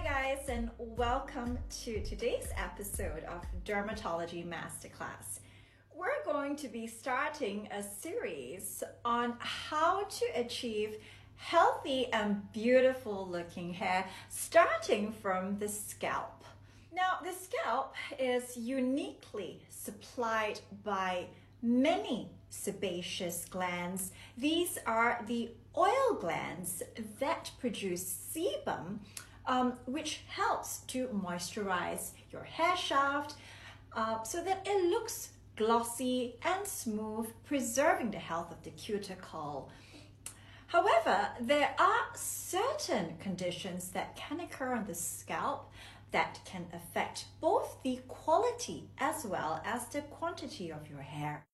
Hi, guys, and welcome to today's episode of Dermatology Masterclass. We're going to be starting a series on how to achieve healthy and beautiful looking hair starting from the scalp. Now, the scalp is uniquely supplied by many sebaceous glands. These are the oil glands that produce sebum, um, which helps to moisturize your hair shaft uh, so that it looks glossy and smooth, preserving the health of the cuticle. However, there are certain conditions that can occur on the scalp that can affect both the quality as well as the quantity of your hair.